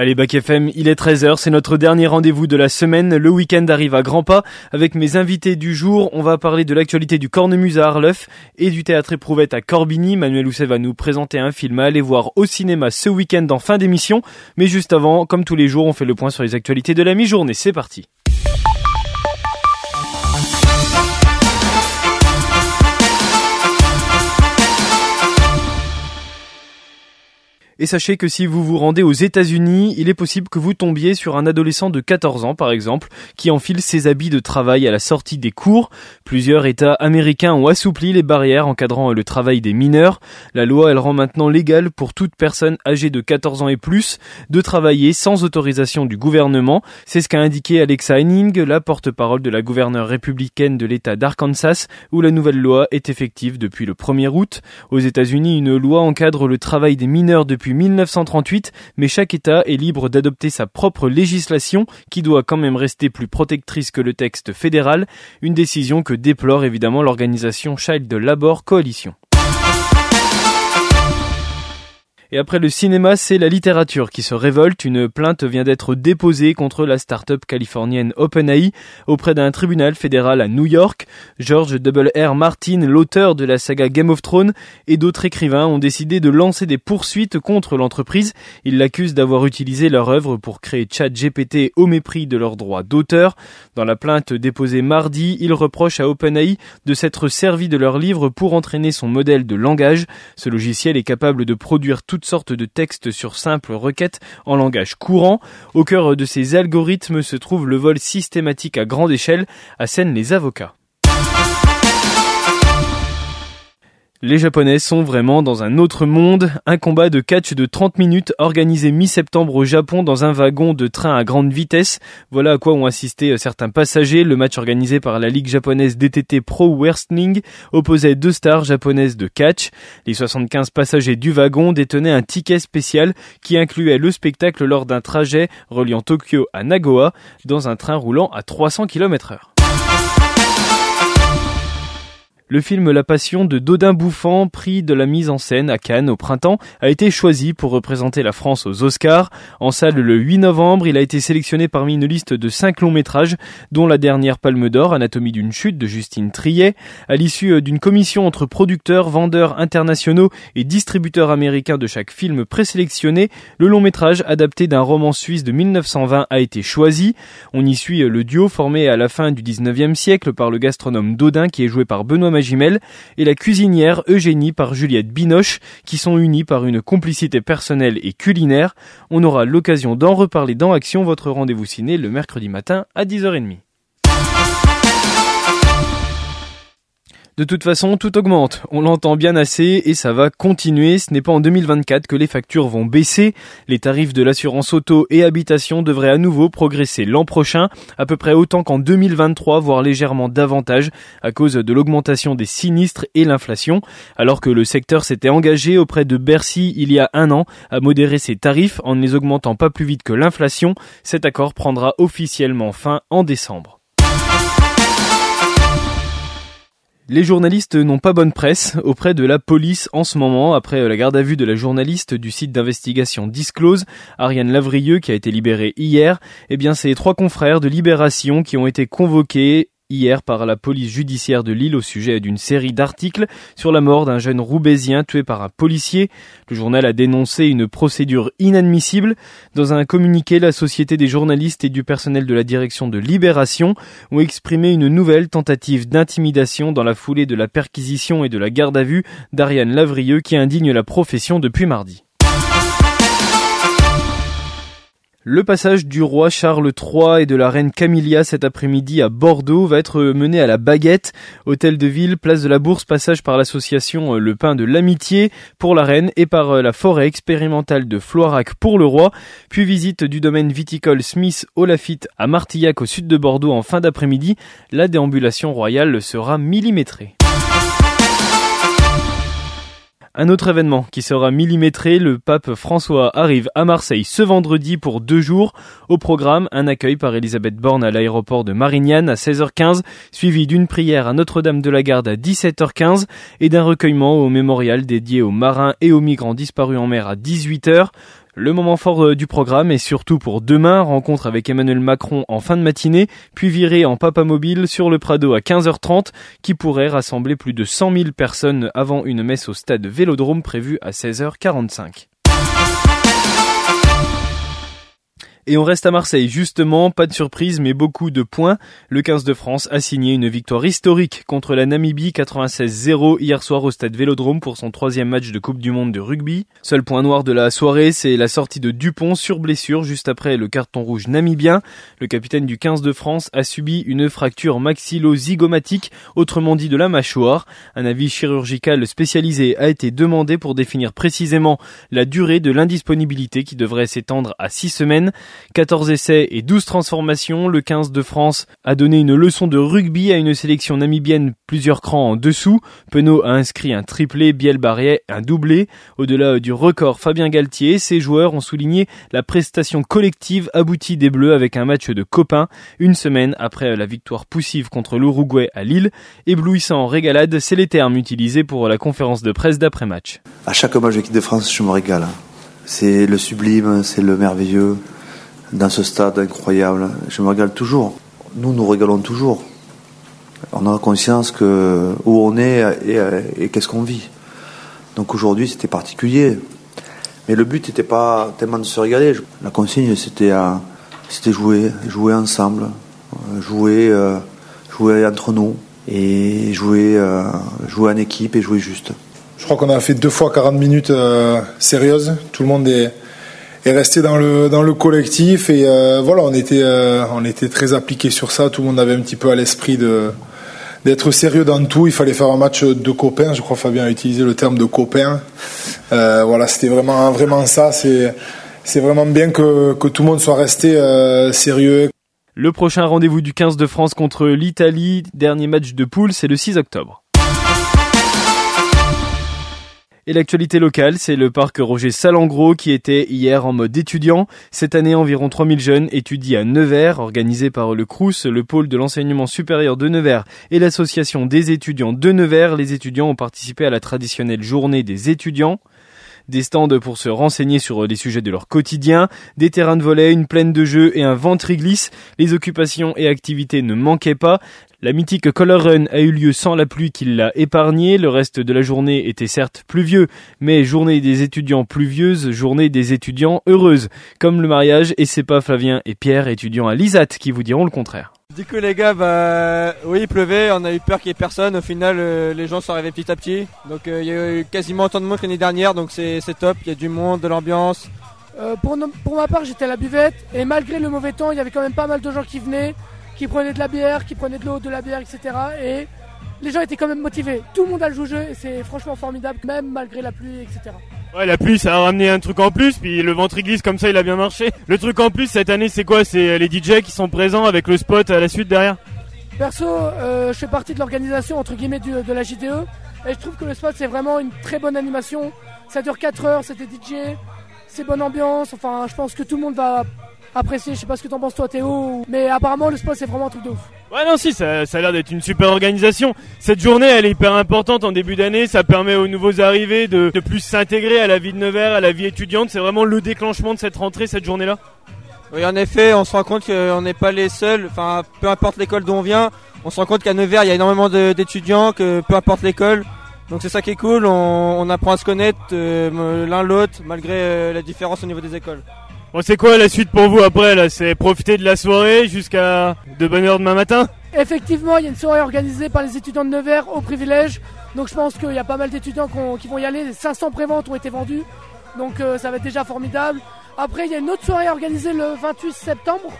Allez, Bac FM, il est 13h, c'est notre dernier rendez-vous de la semaine. Le week-end arrive à grands pas. Avec mes invités du jour, on va parler de l'actualité du cornemuse à Arleuf et du théâtre éprouvette à Corbigny. Manuel Housset va nous présenter un film à aller voir au cinéma ce week-end en fin d'émission. Mais juste avant, comme tous les jours, on fait le point sur les actualités de la mi-journée. C'est parti. Et sachez que si vous vous rendez aux États-Unis, il est possible que vous tombiez sur un adolescent de 14 ans, par exemple, qui enfile ses habits de travail à la sortie des cours. Plusieurs États américains ont assoupli les barrières encadrant le travail des mineurs. La loi, elle rend maintenant légal pour toute personne âgée de 14 ans et plus de travailler sans autorisation du gouvernement. C'est ce qu'a indiqué Alexa Henning, la porte-parole de la gouverneure républicaine de l'État d'Arkansas, où la nouvelle loi est effective depuis le 1er août. Aux États-Unis, une loi encadre le travail des mineurs depuis 1938, mais chaque État est libre d'adopter sa propre législation qui doit quand même rester plus protectrice que le texte fédéral, une décision que déplore évidemment l'organisation Child Labor Coalition. Et après le cinéma, c'est la littérature qui se révolte. Une plainte vient d'être déposée contre la start-up californienne OpenAI auprès d'un tribunal fédéral à New York. George W.R. Martin, l'auteur de la saga Game of Thrones, et d'autres écrivains ont décidé de lancer des poursuites contre l'entreprise. Ils l'accusent d'avoir utilisé leur œuvre pour créer ChatGPT au mépris de leurs droits d'auteur. Dans la plainte déposée mardi, ils reprochent à OpenAI de s'être servi de leur livre pour entraîner son modèle de langage. Ce logiciel est capable de produire tout sortes de textes sur simple requête en langage courant. Au cœur de ces algorithmes se trouve le vol systématique à grande échelle, assènent les avocats. Les Japonais sont vraiment dans un autre monde. Un combat de catch de 30 minutes organisé mi-septembre au Japon dans un wagon de train à grande vitesse. Voilà à quoi ont assisté certains passagers. Le match organisé par la Ligue japonaise DTT Pro Wrestling opposait deux stars japonaises de catch. Les 75 passagers du wagon détenaient un ticket spécial qui incluait le spectacle lors d'un trajet reliant Tokyo à Nagoya dans un train roulant à 300 km heure. Le film La Passion de Dodin Bouffant, prix de la mise en scène à Cannes au printemps, a été choisi pour représenter la France aux Oscars. En salle le 8 novembre, il a été sélectionné parmi une liste de 5 longs métrages, dont la dernière Palme d'Or, Anatomie d'une chute de Justine Triet. À l'issue d'une commission entre producteurs, vendeurs internationaux et distributeurs américains de chaque film présélectionné, le long métrage adapté d'un roman suisse de 1920 a été choisi. On y suit le duo formé à la fin du 19e siècle par le gastronome Dodin qui est joué par Benoît Et la cuisinière Eugénie par Juliette Binoche qui sont unis par une complicité personnelle et culinaire. On aura l'occasion d'en reparler dans Action, votre rendez-vous ciné le mercredi matin à 10h30. De toute façon, tout augmente. On l'entend bien assez et ça va continuer. Ce n'est pas en 2024 que les factures vont baisser. Les tarifs de l'assurance auto et habitation devraient à nouveau progresser l'an prochain, à peu près autant qu'en 2023, voire légèrement davantage, à cause de l'augmentation des sinistres et l'inflation. Alors que le secteur s'était engagé auprès de Bercy il y a un an à modérer ses tarifs en ne les augmentant pas plus vite que l'inflation, cet accord prendra officiellement fin en décembre. Les journalistes n'ont pas bonne presse auprès de la police en ce moment, après la garde à vue de la journaliste du site d'investigation Disclose, Ariane Lavrieux, qui a été libérée hier. Eh bien, c'est trois confrères de Libération qui ont été convoqués hier par la police judiciaire de Lille au sujet d'une série d'articles sur la mort d'un jeune roubaisien tué par un policier. Le journal a dénoncé une procédure inadmissible. Dans un communiqué, la Société des journalistes et du personnel de la direction de Libération ont exprimé une nouvelle tentative d'intimidation dans la foulée de la perquisition et de la garde à vue d'Ariane Lavrieux qui indigne la profession depuis mardi. Le passage du roi Charles III et de la reine Camilla cet après-midi à Bordeaux va être mené à la baguette. Hôtel de ville, place de la Bourse, passage par l'association euh, Le Pain de l'Amitié pour la reine et par euh, la forêt expérimentale de Floirac pour le roi. Puis visite du domaine viticole Smith au à Martillac au sud de Bordeaux en fin d'après-midi. La déambulation royale sera millimétrée. Un autre événement qui sera millimétré, le pape François arrive à Marseille ce vendredi pour deux jours. Au programme, un accueil par Elisabeth Borne à l'aéroport de Marignane à 16h15, suivi d'une prière à Notre-Dame de la Garde à 17h15 et d'un recueillement au mémorial dédié aux marins et aux migrants disparus en mer à 18h. Le moment fort euh, du programme est surtout pour demain, rencontre avec Emmanuel Macron en fin de matinée, puis viré en papa mobile sur le Prado à 15h30, qui pourrait rassembler plus de 100 000 personnes avant une messe au stade Vélodrome prévue à 16h45. Et on reste à Marseille, justement, pas de surprise, mais beaucoup de points. Le 15 de France a signé une victoire historique contre la Namibie 96-0 hier soir au stade Vélodrome pour son troisième match de Coupe du Monde de rugby. Seul point noir de la soirée, c'est la sortie de Dupont sur blessure juste après le carton rouge namibien. Le capitaine du 15 de France a subi une fracture maxillo-zygomatique, autrement dit de la mâchoire. Un avis chirurgical spécialisé a été demandé pour définir précisément la durée de l'indisponibilité qui devrait s'étendre à 6 semaines. 14 essais et 12 transformations, le 15 de France a donné une leçon de rugby à une sélection namibienne plusieurs crans en dessous. Penaud a inscrit un triplé, Biel Barriet un doublé. Au-delà du record Fabien Galtier, ses joueurs ont souligné la prestation collective aboutie des Bleus avec un match de copains, une semaine après la victoire poussive contre l'Uruguay à Lille. Éblouissant régalade, c'est les termes utilisés pour la conférence de presse d'après-match. À chaque match de de France, je me régale. C'est le sublime, c'est le merveilleux dans ce stade incroyable. Je me régale toujours. Nous nous régalons toujours. On a conscience que où on est et, qu'est-ce qu'on vit. Donc aujourd'hui c'était particulier. Mais le but n'était pas tellement de se régaler. La consigne c'était c'était jouer, jouer ensemble, jouer, euh, jouer entre nous et jouer, euh, jouer en équipe et jouer juste. Je crois qu'on a fait deux fois 40 minutes euh, sérieuses. Tout le monde est, et rester dans le dans le collectif et euh, voilà on était euh, on était très appliqué sur ça. Tout le monde avait un petit peu à l'esprit de d'être sérieux dans tout. Il fallait faire un match de copains. Je crois Fabien a utilisé le terme de copains. Euh, voilà c'était vraiment vraiment ça. C'est c'est vraiment bien que, que tout le monde soit resté sérieux. Le prochain rendez-vous du 15 de France contre l'Italie dernier match de poule c'est le 6 octobre et l'actualité locale, c'est le parc Roger Salengro qui était hier en mode étudiant. Cette année, environ 3000 jeunes étudient à Nevers, organisé par le CRUS, le pôle de l'enseignement supérieur de Nevers et l'association des étudiants de Nevers. Les étudiants ont participé à la traditionnelle journée des étudiants des stands pour se renseigner sur les sujets de leur quotidien, des terrains de volley, une plaine de jeu et un ventriglisse. Les occupations et activités ne manquaient pas. La mythique Color Run a eu lieu sans la pluie qui l'a épargné. Le reste de la journée était certes pluvieux, mais journée des étudiants pluvieuse, journée des étudiants heureuse. Comme le mariage, et c'est pas Flavien et Pierre, étudiants à l'ISAT, qui vous diront le contraire. Du coup les gars, bah oui il pleuvait, on a eu peur qu'il y ait personne. Au final euh, les gens sont arrivés petit à petit. Donc euh, il y a eu quasiment autant de monde que l'année dernière, donc c'est top, il y a du monde, de l'ambiance. Euh, pour, pour ma part j'étais à la buvette et malgré le mauvais temps il y avait quand même pas mal de gens qui venaient qui prenaient de la bière, qui prenaient de l'eau, de la bière, etc. Et les gens étaient quand même motivés. Tout le monde a le jeu et c'est franchement formidable, même malgré la pluie, etc. Ouais, la pluie, ça a ramené un truc en plus, puis le ventre glisse comme ça, il a bien marché. Le truc en plus cette année, c'est quoi? C'est les DJ qui sont présents avec le spot à la suite derrière? Perso, euh, je fais partie de l'organisation entre guillemets de la JDE et je trouve que le spot c'est vraiment une très bonne animation. Ça dure 4 heures, c'était DJ, c'est bonne ambiance. Enfin, je pense que tout le monde va apprécié. Je sais pas ce que t'en penses toi Théo, mais apparemment le spot c'est vraiment un truc de ouf. Ouais non si ça, ça a l'air d'être une super organisation. Cette journée elle est hyper importante en début d'année, ça permet aux nouveaux arrivés de, de plus s'intégrer à la vie de Nevers, à la vie étudiante. C'est vraiment le déclenchement de cette rentrée, cette journée-là. Oui en effet, on se rend compte qu'on n'est pas les seuls. Enfin peu importe l'école d'où on vient, on se rend compte qu'à Nevers il y a énormément d'étudiants, que peu importe l'école. Donc c'est ça qui est cool, on, apprend à se connaître euh, l'un l'autre malgré euh, la différence au niveau des écoles. Bon, c'est quoi la suite pour vous après là? C'est profiter de la soirée jusqu'à de bonne heure demain matin? Effectivement, il y a une soirée organisée par les étudiants de Nevers au privilège. Donc je pense qu'il y a pas mal d'étudiants qui vont y aller. 500 préventes ont été vendues. Donc euh, ça va être déjà formidable. Après, il y a une autre soirée organisée le 28 septembre.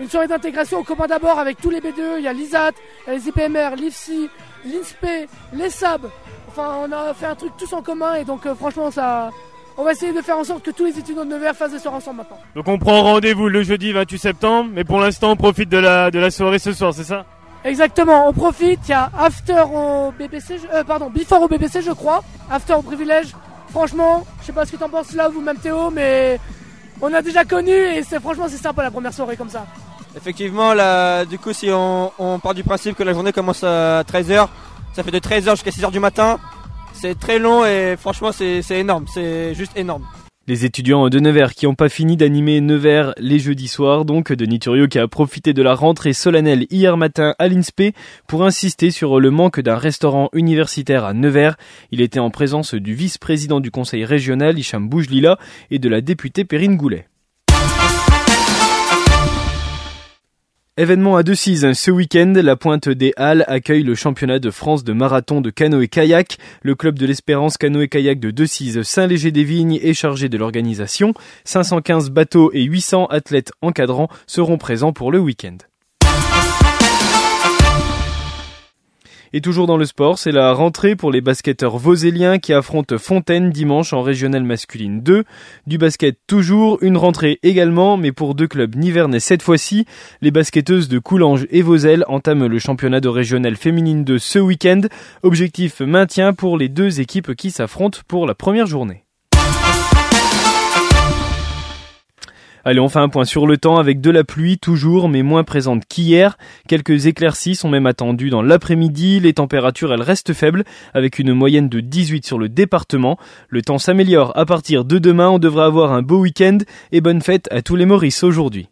Une soirée d'intégration au commun d'abord avec tous les B2. Il y a l'ISAT, les IPMR, l'IFSI, l'INSPE, les SAB. Enfin, on a fait un truc tous en commun et donc euh, franchement, ça, on va essayer de faire en sorte que tous les étudiants de Nevers fassent des soirées ensemble maintenant. Donc on prend rendez-vous le jeudi 28 septembre, mais pour l'instant on profite de la, de la soirée ce soir, c'est ça? Exactement, on profite, il y a after au BBC, euh, pardon, before au BBC je crois, after au privilège. Franchement, je sais pas ce que t'en penses là vous même Théo, mais on a déjà connu et c'est franchement c'est sympa la première soirée comme ça. Effectivement, là, du coup si on, on part du principe que la journée commence à 13h, ça fait de 13h jusqu'à 6h du matin, c'est très long et franchement c'est énorme, c'est juste énorme. Les étudiants de Nevers qui n'ont pas fini d'animer Nevers les jeudis soirs, donc Denis Turio qui a profité de la rentrée solennelle hier matin à l'INSPE pour insister sur le manque d'un restaurant universitaire à Nevers. Il était en présence du vice-président du conseil régional Hicham Boujlila et de la députée Perrine Goulet. Événement à Decize, ce week-end, la Pointe des Halles accueille le championnat de France de marathon de canoë-kayak. Le club de l'Espérance canoë-kayak de Decize Saint-Léger-des-Vignes est chargé de l'organisation. 515 bateaux et 800 athlètes encadrants seront présents pour le week-end. Et toujours dans le sport, c'est la rentrée pour les basketteurs voséliens qui affrontent Fontaine dimanche en régionale masculine 2. Du basket toujours, une rentrée également, mais pour deux clubs nivernais cette fois-ci. Les basketteuses de Coulanges et Vosel entament le championnat de régionale féminine 2 ce week-end. Objectif maintien pour les deux équipes qui s'affrontent pour la première journée. Allez, on fait un point sur le temps avec de la pluie toujours, mais moins présente qu'hier. Quelques éclaircies sont même attendues dans l'après-midi. Les températures, elles restent faibles, avec une moyenne de 18 sur le département. Le temps s'améliore à partir de demain. On devrait avoir un beau week-end et bonne fête à tous les Maurice aujourd'hui.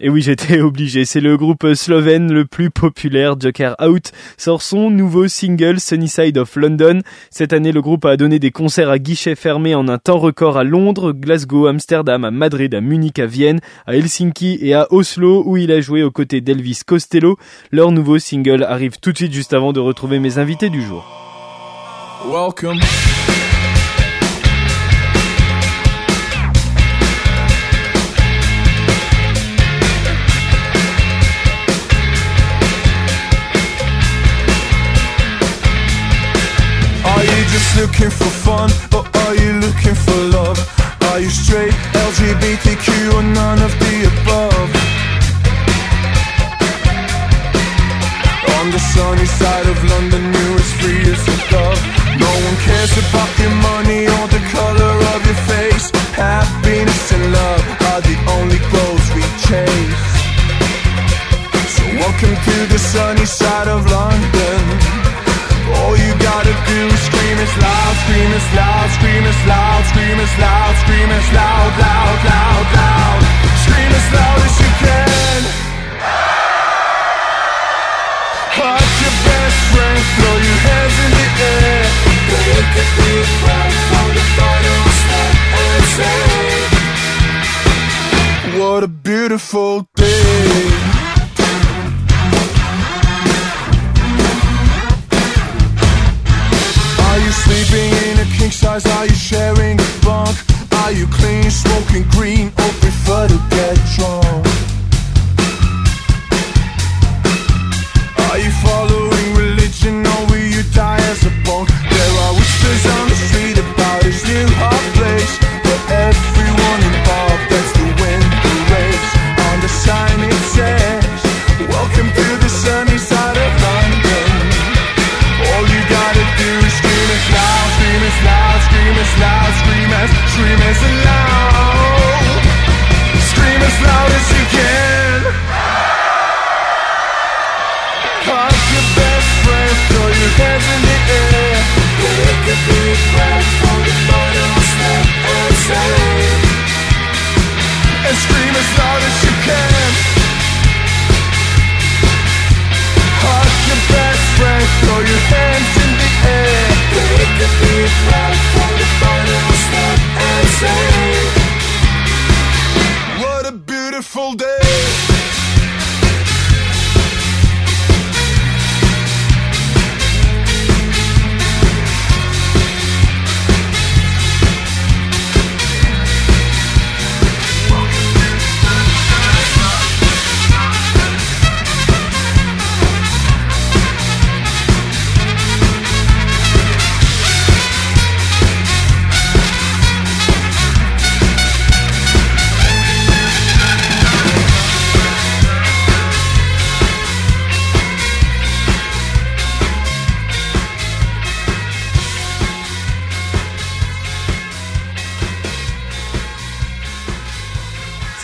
Et oui, j'étais obligé. C'est le groupe slovène le plus populaire, Joker Out, sort son nouveau single Sunnyside of London. Cette année, le groupe a donné des concerts à guichets fermés en un temps record à Londres, Glasgow, Amsterdam, à Madrid, à Munich, à Vienne, à Helsinki et à Oslo, où il a joué aux côtés d'Elvis Costello. Leur nouveau single arrive tout de suite juste avant de retrouver mes invités du jour. Welcome. What a beautiful day. sleeping in a king size? Are you sharing a bunk? Are you clean, smoking green, or prefer to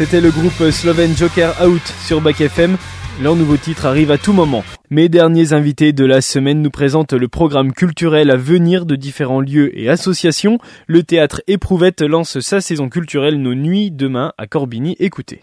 C'était le groupe slovène Joker Out sur Back FM. Leur nouveau titre arrive à tout moment. Mes derniers invités de la semaine nous présentent le programme culturel à venir de différents lieux et associations. Le théâtre Éprouvette lance sa saison culturelle Nos Nuits demain à Corbigny. Écoutez.